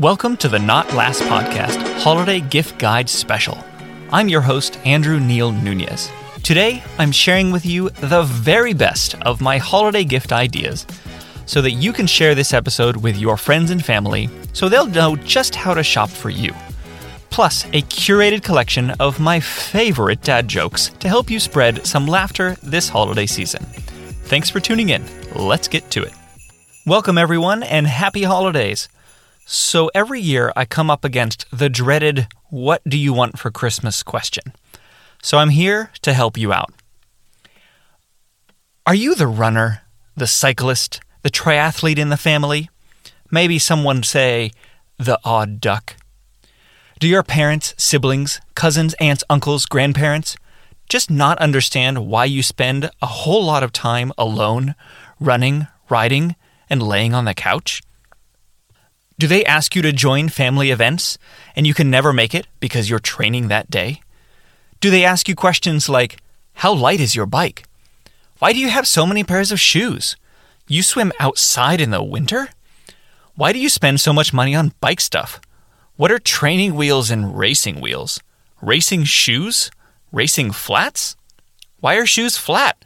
Welcome to the Not Last Podcast Holiday Gift Guide Special. I'm your host, Andrew Neil Nunez. Today, I'm sharing with you the very best of my holiday gift ideas so that you can share this episode with your friends and family so they'll know just how to shop for you. Plus, a curated collection of my favorite dad jokes to help you spread some laughter this holiday season. Thanks for tuning in. Let's get to it. Welcome, everyone, and happy holidays. So every year I come up against the dreaded, What do you want for Christmas question. So I'm here to help you out. Are you the runner, the cyclist, the triathlete in the family? Maybe someone say, the odd duck. Do your parents, siblings, cousins, aunts, uncles, grandparents just not understand why you spend a whole lot of time alone, running, riding, and laying on the couch? Do they ask you to join family events and you can never make it because you're training that day? Do they ask you questions like, How light is your bike? Why do you have so many pairs of shoes? You swim outside in the winter? Why do you spend so much money on bike stuff? What are training wheels and racing wheels? Racing shoes? Racing flats? Why are shoes flat?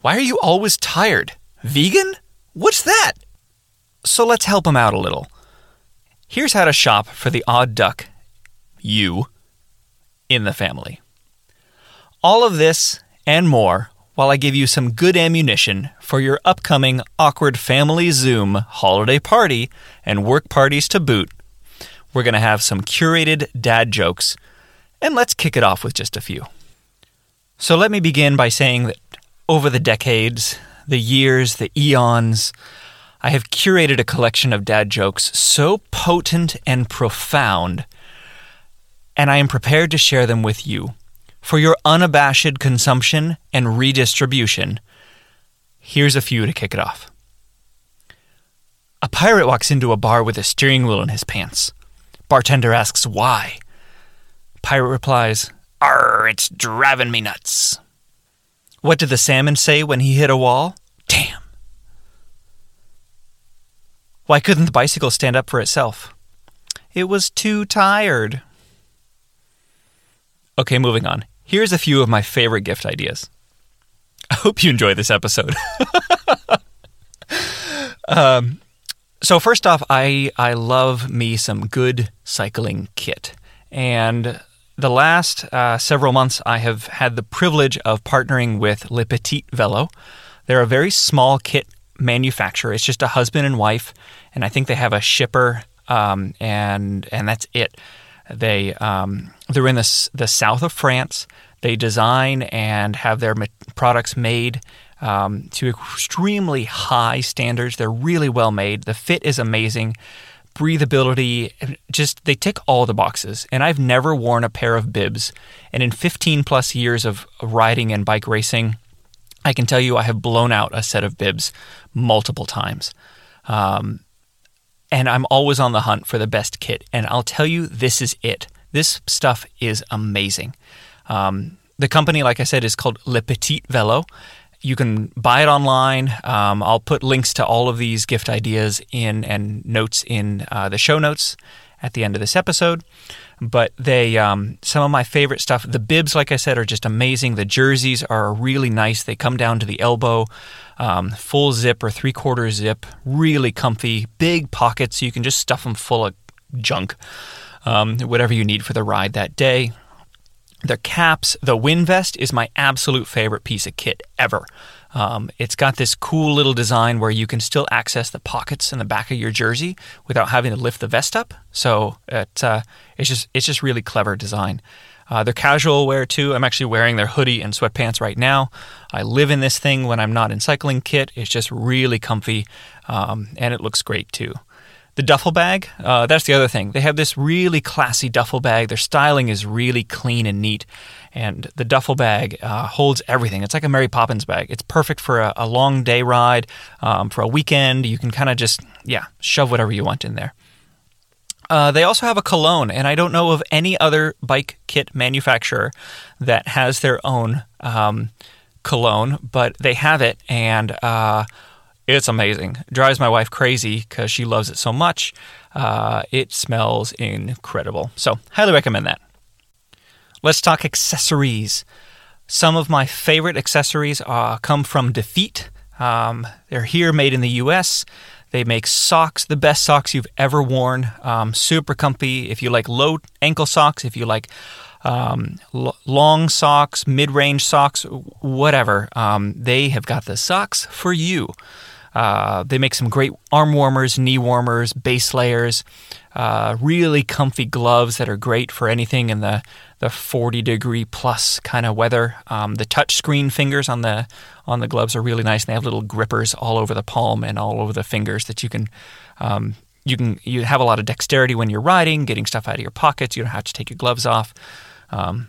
Why are you always tired? Vegan? What's that? So let's help them out a little. Here's how to shop for the odd duck, you, in the family. All of this and more while I give you some good ammunition for your upcoming awkward family Zoom holiday party and work parties to boot. We're going to have some curated dad jokes, and let's kick it off with just a few. So let me begin by saying that over the decades, the years, the eons, I have curated a collection of dad jokes so potent and profound, and I am prepared to share them with you. For your unabashed consumption and redistribution, here's a few to kick it off. A pirate walks into a bar with a steering wheel in his pants. Bartender asks why. Pirate replies, Arr, it's driving me nuts. What did the salmon say when he hit a wall? Why couldn't the bicycle stand up for itself? It was too tired. Okay, moving on. Here's a few of my favorite gift ideas. I hope you enjoy this episode. um, so first off, I I love me some good cycling kit, and the last uh, several months I have had the privilege of partnering with Le Petit Velo. They're a very small kit manufacturer. It's just a husband and wife, and I think they have a shipper, um, and and that's it. They um, they're in the the south of France. They design and have their products made um, to extremely high standards. They're really well made. The fit is amazing. Breathability, just they tick all the boxes. And I've never worn a pair of bibs. And in 15 plus years of riding and bike racing, I can tell you I have blown out a set of bibs multiple times. Um, and I'm always on the hunt for the best kit. And I'll tell you, this is it. This stuff is amazing. Um, the company, like I said, is called Le Petit Velo. You can buy it online. Um, I'll put links to all of these gift ideas in and notes in uh, the show notes at the end of this episode. But they, um, some of my favorite stuff. The bibs, like I said, are just amazing. The jerseys are really nice. They come down to the elbow, um, full zip or three quarter zip, really comfy. Big pockets, so you can just stuff them full of junk, um, whatever you need for the ride that day. The caps, the wind vest is my absolute favorite piece of kit ever. Um, it's got this cool little design where you can still access the pockets in the back of your jersey without having to lift the vest up. So it, uh, it's just it's just really clever design. Uh, they're casual wear too. I'm actually wearing their hoodie and sweatpants right now. I live in this thing when I'm not in cycling kit. It's just really comfy, um, and it looks great too. The duffel bag, uh, that's the other thing. They have this really classy duffel bag. Their styling is really clean and neat. And the duffel bag uh, holds everything. It's like a Mary Poppins bag. It's perfect for a, a long day ride, um, for a weekend. You can kind of just, yeah, shove whatever you want in there. Uh, they also have a cologne, and I don't know of any other bike kit manufacturer that has their own um, cologne, but they have it, and uh, It's amazing. It drives my wife crazy because she loves it so much. Uh, it smells incredible. So, highly recommend that. Let's talk accessories. Some of my favorite accessories uh, come from DeFeet. Um, they're here made in the US. They make socks, the best socks you've ever worn. Um, super comfy. If you like low ankle socks, if you like um, l- long socks, mid range socks, whatever, um, they have got the socks for you. Uh, they make some great arm warmers, knee warmers, base layers, uh, really comfy gloves that are great for anything in the, the 40 degree plus kind of weather. Um, the touch screen fingers on the on the gloves are really nice. And they have little grippers all over the palm and all over the fingers that you can um, you can you have a lot of dexterity when you're riding, getting stuff out of your pockets. You don't have to take your gloves off. Um,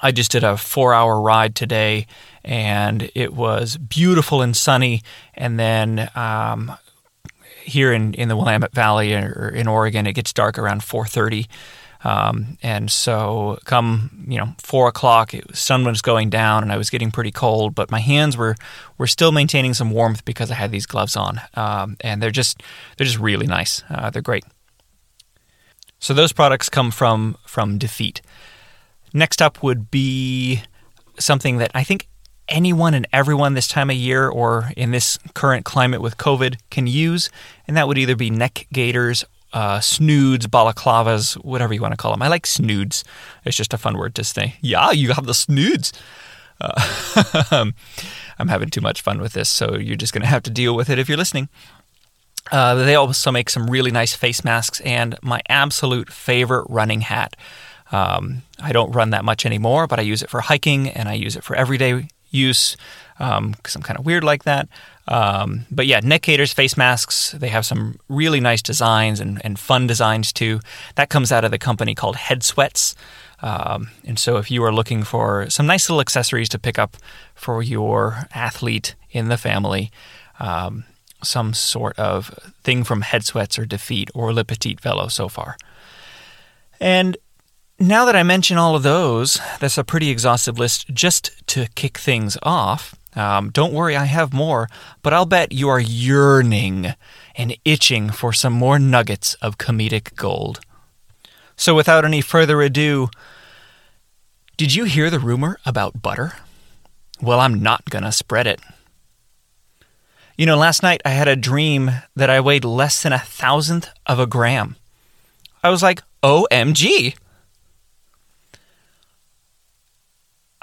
I just did a four hour ride today and it was beautiful and sunny. And then um, here in, in the Willamette Valley or in Oregon, it gets dark around 4:30. Um, and so, come you know four o'clock, it, sun was going down, and I was getting pretty cold. But my hands were were still maintaining some warmth because I had these gloves on, um, and they're just they're just really nice. Uh, they're great. So those products come from from DeFeet. Next up would be something that I think anyone and everyone this time of year or in this current climate with COVID can use, and that would either be neck gaiters, uh, snoods, balaclavas, whatever you want to call them. I like snoods. It's just a fun word to say. Yeah, you have the snoods. Uh, I'm having too much fun with this, so you're just going to have to deal with it if you're listening. Uh, they also make some really nice face masks and my absolute favorite running hat. Um, I don't run that much anymore, but I use it for hiking and I use it for everyday use because um, I'm kind of weird like that. Um, but yeah, neck gaiters, face masks, they have some really nice designs and, and fun designs too. That comes out of the company called Headsweats. Um, and so if you are looking for some nice little accessories to pick up for your athlete in the family, um, some sort of thing from Headsweats or DeFeet or Le Petit Velo so far. And now that I mention all of those, that's a pretty exhaustive list just to kick things off. Um, don't worry, I have more, but I'll bet you are yearning and itching for some more nuggets of comedic gold. So, without any further ado, did you hear the rumor about butter? Well, I'm not gonna spread it. You know, last night I had a dream that I weighed less than a thousandth of a gram. I was like, OMG!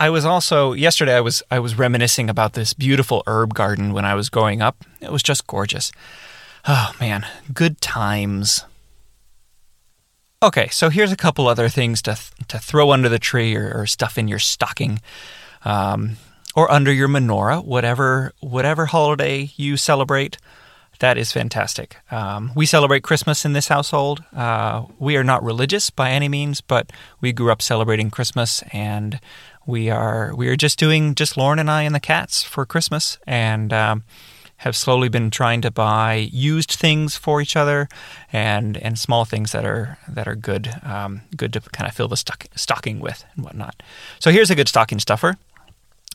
I was also yesterday I was I was reminiscing about this beautiful herb garden when I was growing up. It was just gorgeous. Oh man, good times. Okay, so here's a couple other things to th- to throw under the tree or, or stuff in your stocking, um, or under your menorah, whatever whatever holiday you celebrate. That is fantastic. Um, we celebrate Christmas in this household. Uh, we are not religious by any means, but we grew up celebrating Christmas, and we are we are just doing just Lauren and I and the cats for Christmas, and um, have slowly been trying to buy used things for each other, and and small things that are that are good um, good to kind of fill the stock, stocking with and whatnot. So here's a good stocking stuffer: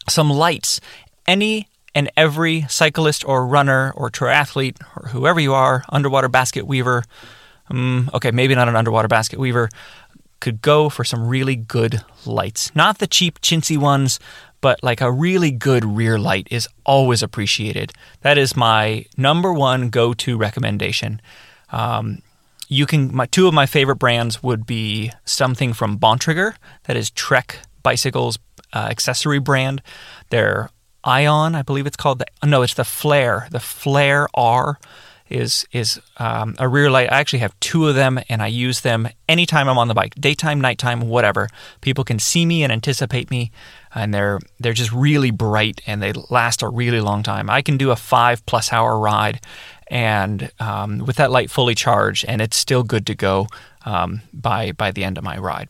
some lights. Any and every cyclist or runner or triathlete or whoever you are, underwater basket weaver. Um, okay, maybe not an underwater basket weaver, could go for some really good lights. Not the cheap, chintzy ones, but like a really good rear light is always appreciated. That is my number one go to recommendation. Um, you can my two of my favorite brands would be something from Bontrager that is Trek Bicycles uh, accessory brand. Their Ion, I believe it's called the no, it's the Flare, the Flare R is is um, a rear light. I actually have two of them, and I use them anytime I'm on the bike, daytime, nighttime, whatever. People can see me and anticipate me, and they're they're just really bright and they last a really long time. I can do a five plus hour ride, and um, with that light fully charged, and it's still good to go um, by by the end of my ride.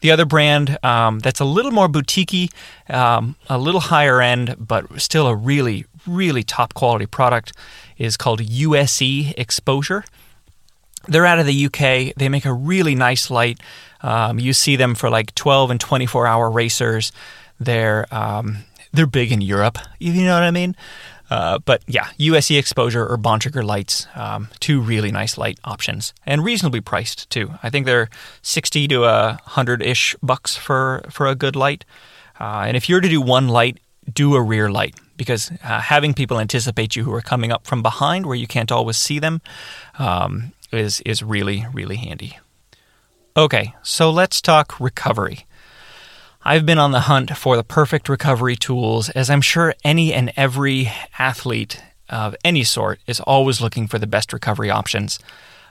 The other brand um, that's a little more boutiquey, um, a little higher end, but still a really, really top quality product is called USE Exposure. They're out of the UK. They make a really nice light. Um, you see them for like 12 and 24 hour racers. They're um, they're big in Europe. You know what I mean? Uh, but yeah, USE Exposure or Bontrager lights, um, two really nice light options and reasonably priced too. I think they're 60 to a 100 ish bucks for, for a good light. Uh, and if you're to do one light, do a rear light because uh, having people anticipate you who are coming up from behind where you can't always see them um, is is really really handy. Okay, so let's talk recovery. I've been on the hunt for the perfect recovery tools, as I'm sure any and every athlete of any sort is always looking for the best recovery options.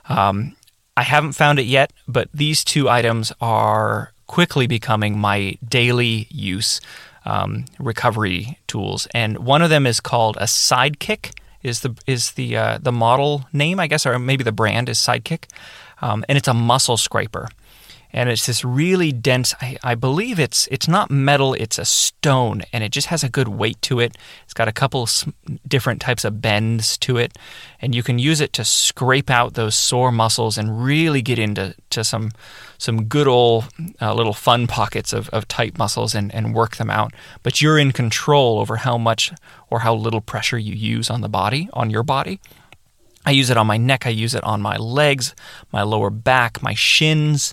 Um, I haven't found it yet, but these two items are quickly becoming my daily use um, recovery tools, and one of them is called a Sidekick. Is the is the uh, the model name I guess, or maybe the brand is Sidekick, um, and it's a muscle scraper and it's this really dense I, I, believe it's it's not metal it's a stone and it just has a good weight to it it's got a couple different types of bends to it and you can use it to scrape out those sore muscles and really get into to some some good old uh, little fun pockets of, of tight muscles and, and work them out but you're in control over how much or how little pressure you use on the body on your body I use it on my neck. I use it on my legs, my lower back, my shins,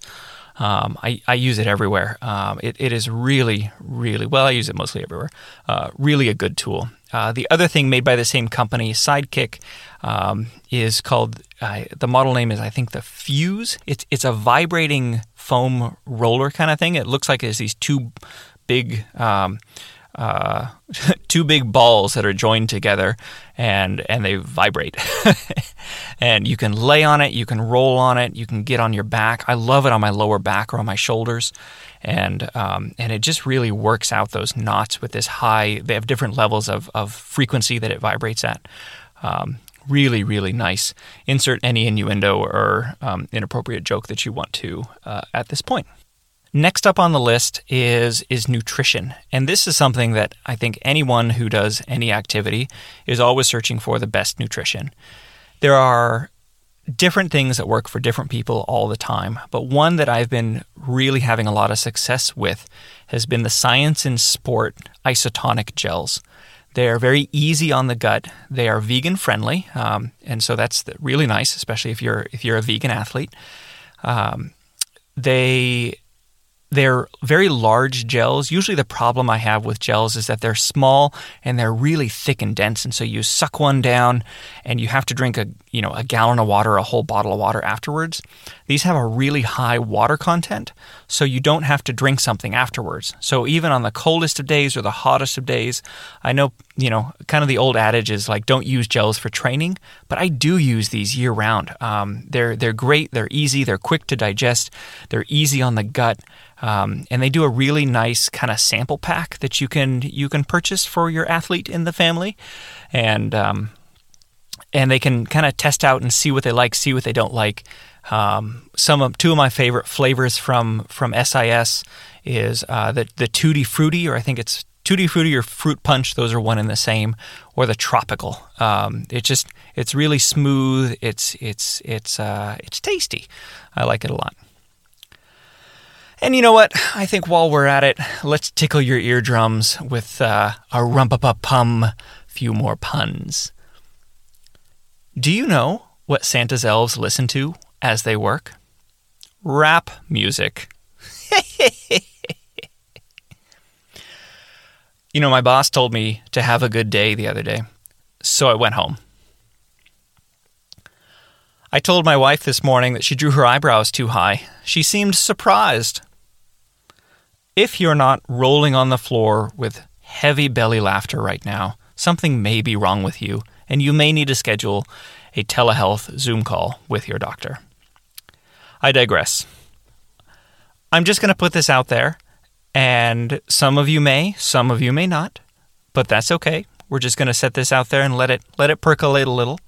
um, I, I, use it everywhere. Um, it, it is really, really, well, I use it mostly everywhere. Uh, really a good tool. Uh, the other thing made by the same company, Sidekick, um, is called, uh, the model name is, I think, the Fuse. It's, it's a vibrating foam roller kind of thing. It looks like it's these two big um, uh, two big balls that are joined together and and they vibrate. And you can lay on it you can roll on it you can get on your back. I love it on my lower back or on my shoulders. And um, and it just really works out those knots with this high they have different levels of, of frequency that it vibrates at. Um, really really nice. Insert any innuendo or um, inappropriate joke that you want to uh, at this point Next up on the list is is nutrition. And this is something that I think anyone who does any activity is always searching for the best nutrition. There are different things that work for different people all the time, but one that I've been really having a lot of success with has been the Science in Sport isotonic gels. They are very easy on the gut. They are vegan friendly, um, and so that's really nice, especially if you're if you're a vegan athlete. Um, they they're very large gels. Usually, the problem I have with gels is that they're small and they're really thick and dense, and so you suck one down, and you have to drink a you know a gallon of water, a whole bottle of water afterwards. These have a really high water content, so you don't have to drink something afterwards. So even on the coldest of days or the hottest of days, I know you know kind of the old adage is like don't use gels for training, but I do use these year round. Um, they're they're great. They're easy. They're quick to digest. They're easy on the gut. Um, and they do a really nice kind of sample pack that you can you can purchase for your athlete in the family, and um, and they can kind of test out and see what they like, see what they don't like. Um, some of two of my favorite flavors from from SIS is uh, the the tutti frutti, or I think it's tutti frutti or fruit punch. Those are one and the same, or the tropical. Um, it's just it's really smooth. It's it's it's uh, it's tasty. I like it a lot. And you know what? I think while we're at it, let's tickle your eardrums with uh, a rumpa-pa-pum few more puns. Do you know what Santa's elves listen to as they work? Rap music. you know, my boss told me to have a good day the other day, so I went home. I told my wife this morning that she drew her eyebrows too high. She seemed surprised. If you're not rolling on the floor with heavy belly laughter right now, something may be wrong with you, and you may need to schedule a telehealth Zoom call with your doctor. I digress. I'm just going to put this out there, and some of you may, some of you may not, but that's okay. We're just going to set this out there and let it let it percolate a little.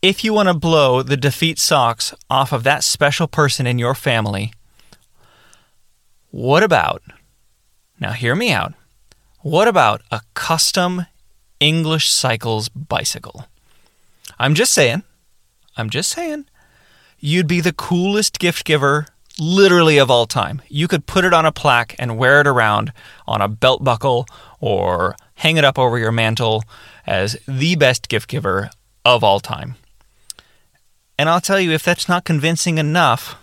If you want to blow the DeFeet socks off of that special person in your family what about, now hear me out, what about a custom English Cycles bicycle? I'm just saying, I'm just saying, you'd be the coolest gift giver literally of all time. You could put it on a plaque and wear it around on a belt buckle or hang it up over your mantle as the best gift giver of all time. And I'll tell you, if that's not convincing enough,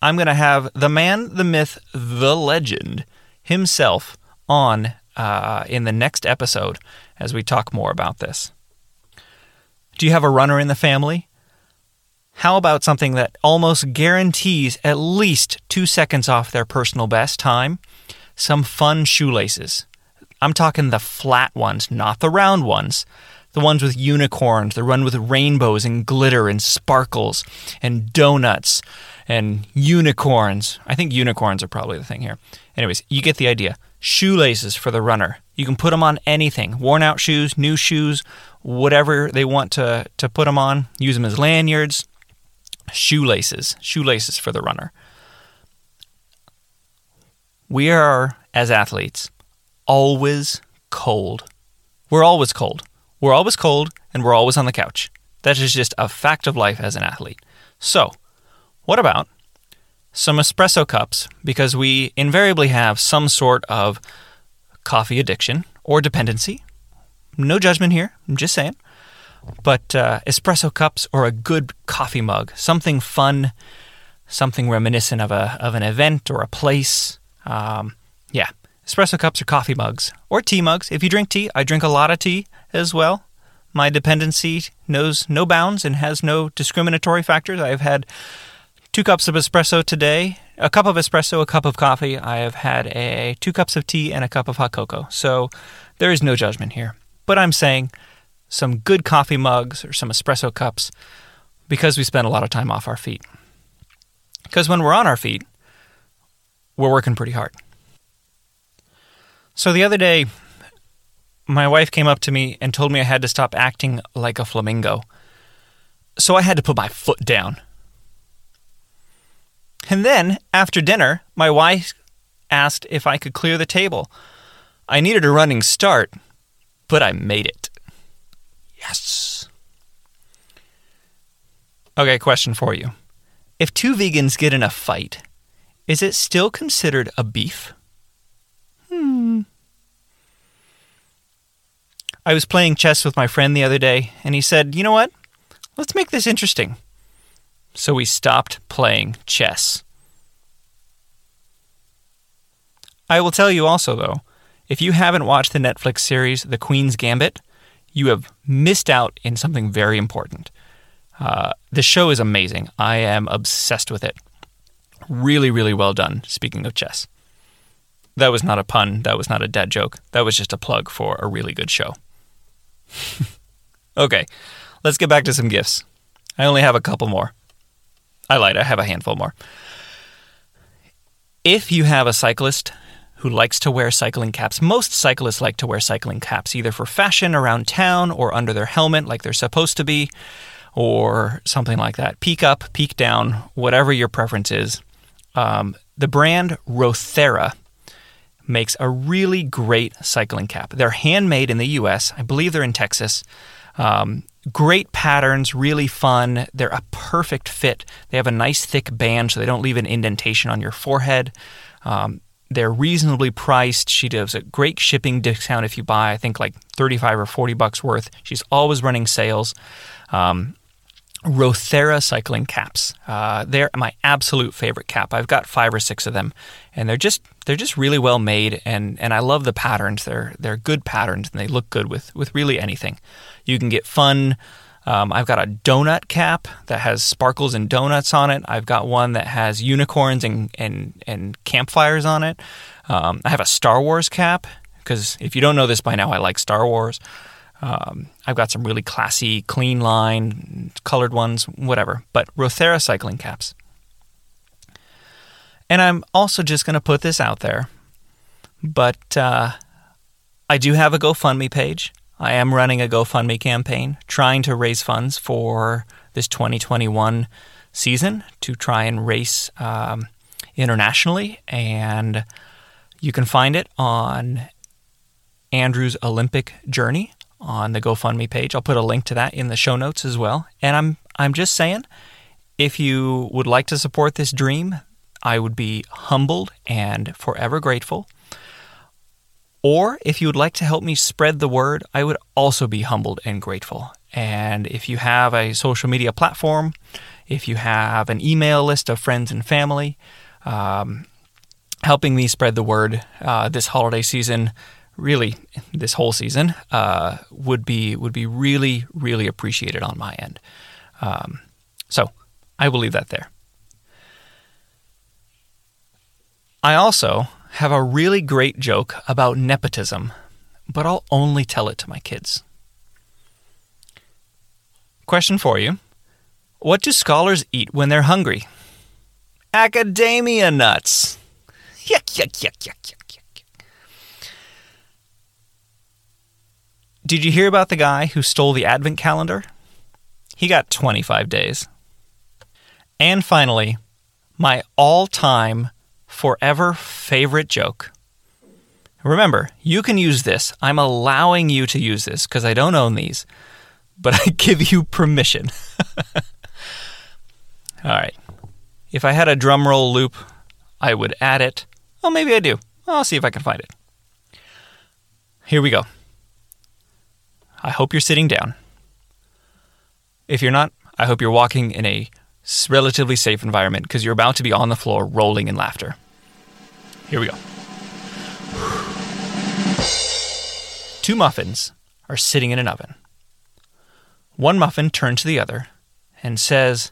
I'm going to have the man, the myth, the legend himself on uh, in the next episode as we talk more about this. Do you have a runner in the family? How about something that almost guarantees at least two seconds off their personal best time? Some fun shoelaces. I'm talking the flat ones, not the round ones. The ones with unicorns, the run with rainbows and glitter and sparkles and donuts and unicorns. I think unicorns are probably the thing here. Anyways, you get the idea. Shoelaces for the runner. You can put them on anything worn out shoes, new shoes, whatever they want to, to put them on. Use them as lanyards. Shoelaces. Shoelaces for the runner. We are, as athletes, always cold. We're always cold. We're always cold and we're always on the couch. That is just a fact of life as an athlete. So, what about some espresso cups? Because we invariably have some sort of coffee addiction or dependency. No judgment here, I'm just saying. But uh, espresso cups or a good coffee mug, something fun, something reminiscent of, a, of an event or a place. Um, yeah, espresso cups or coffee mugs or tea mugs. If you drink tea, I drink a lot of tea as well. My dependency knows no bounds and has no discriminatory factors. I've had two cups of espresso today, a cup of espresso, a cup of coffee. I have had a two cups of tea and a cup of hot cocoa. So there is no judgment here. But I'm saying some good coffee mugs or some espresso cups because we spend a lot of time off our feet. Because when we're on our feet, we're working pretty hard. So the other day, my wife came up to me and told me I had to stop acting like a flamingo. So I had to put my foot down. And then, after dinner, my wife asked if I could clear the table. I needed a running start, but I made it. Yes. Okay, question for you. If two vegans get in a fight, is it still considered a beef? Hmm. I was playing chess with my friend the other day, and he said, You know what? Let's make this interesting. So we stopped playing chess. I will tell you also, though, if you haven't watched the Netflix series The Queen's Gambit, you have missed out in something very important. Uh, the show is amazing. I am obsessed with it. Really, really well done, speaking of chess. That was not a pun. That was not a dead joke. That was just a plug for a really good show. okay, let's get back to some gifts. I only have a couple more. I lied, I have a handful more. If you have a cyclist who likes to wear cycling caps, most cyclists like to wear cycling caps either for fashion around town or under their helmet like they're supposed to be, or something like that. Peak up, peak down, whatever your preference is. Um, the brand Rothera makes a really great cycling cap. They're handmade in the US. I believe they're in Texas. Um, great patterns, really fun. They're a perfect fit. They have a nice thick band so they don't leave an indentation on your forehead. Um, they're reasonably priced. She does a great shipping discount if you buy, I think like 35 or 40 bucks worth. She's always running sales. Um, Rothera cycling caps. Uh, they're my absolute favorite cap. I've got five or six of them, and they're just they're just really well made, and, and I love the patterns. They're they're good patterns, and they look good with with really anything. You can get fun. Um, I've got a donut cap that has sparkles and donuts on it. I've got one that has unicorns and and, and campfires on it. Um, I have a Star Wars cap because if you don't know this by now, I like Star Wars. Um, I've got some really classy, clean line, colored ones, whatever. But Rothera cycling caps. And I'm also just going to put this out there, but uh, I do have a GoFundMe page. I am running a GoFundMe campaign trying to raise funds for this 2021 season to try and race um, internationally. And you can find it on Andrew's Olympic Journey on the GoFundMe page. I'll put a link to that in the show notes as well. And I'm I'm just saying, if you would like to support this dream, I would be humbled and forever grateful. Or if you would like to help me spread the word, I would also be humbled and grateful. And if you have a social media platform, if you have an email list of friends and family, um, helping me spread the word uh, this holiday season, really this whole season, uh, would be would be really really appreciated on my end. Um, so I will leave that there. I also have a really great joke about nepotism, but I'll only tell it to my kids. Question for you What do scholars eat when they're hungry? Academia nuts. Yuck, yuck, yuck, yuck, yuck, yuck. Did you hear about the guy who stole the advent calendar? He got 25 days. And finally, my all time forever favorite joke. Remember, you can use this. I'm allowing you to use this because I don't own these, but I give you permission. All right. If I had a drum roll loop, I would add it. Well, maybe I do. I'll see if I can find it. Here we go. I hope you're sitting down. If you're not, I hope you're walking in a relatively safe environment because you're about to be on the floor rolling in laughter. Here we go. Two muffins are sitting in an oven. One muffin turns to the other and says,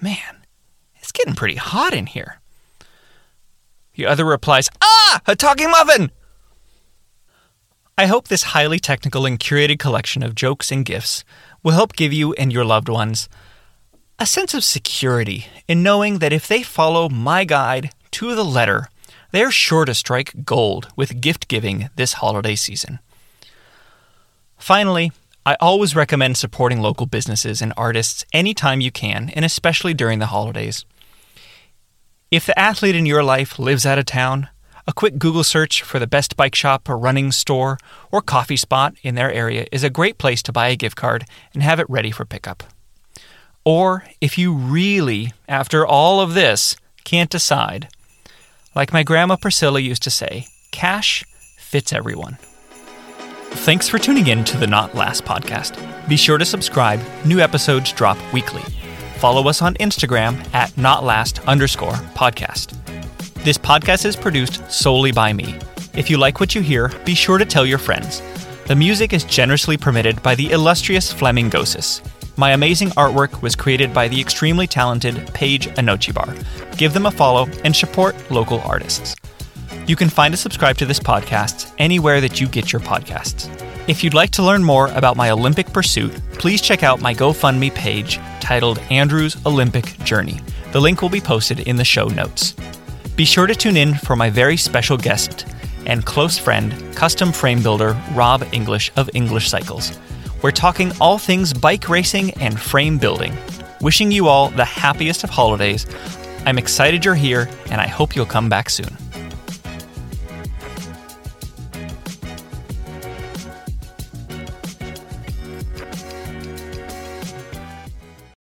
Man, it's getting pretty hot in here. The other replies, Ah, a talking muffin! I hope this highly technical and curated collection of jokes and gifts will help give you and your loved ones a sense of security in knowing that if they follow my guide to the letter, they are sure to strike gold with gift giving this holiday season. Finally, I always recommend supporting local businesses and artists anytime you can, and especially during the holidays. If the athlete in your life lives out of town, a quick Google search for the best bike shop or running store or coffee spot in their area is a great place to buy a gift card and have it ready for pickup. Or if you really, after all of this, can't decide, like my grandma Priscilla used to say, cash fits everyone. Thanks for tuning in to the Not Last podcast. Be sure to subscribe. New episodes drop weekly. Follow us on Instagram at notlast underscore podcast. This podcast is produced solely by me. If you like what you hear, be sure to tell your friends. The music is generously permitted by the illustrious Flamingosis. My amazing artwork was created by the extremely talented Paige Anochibar. Give them a follow and support local artists. You can find and subscribe to this podcast anywhere that you get your podcasts. If you'd like to learn more about my Olympic pursuit, please check out my GoFundMe page titled Andrew's Olympic Journey. The link will be posted in the show notes. Be sure to tune in for my very special guest and close friend, custom frame builder Rob English of English Cycles. We're talking all things bike racing and frame building. Wishing you all the happiest of holidays. I'm excited you're here, and I hope you'll come back soon.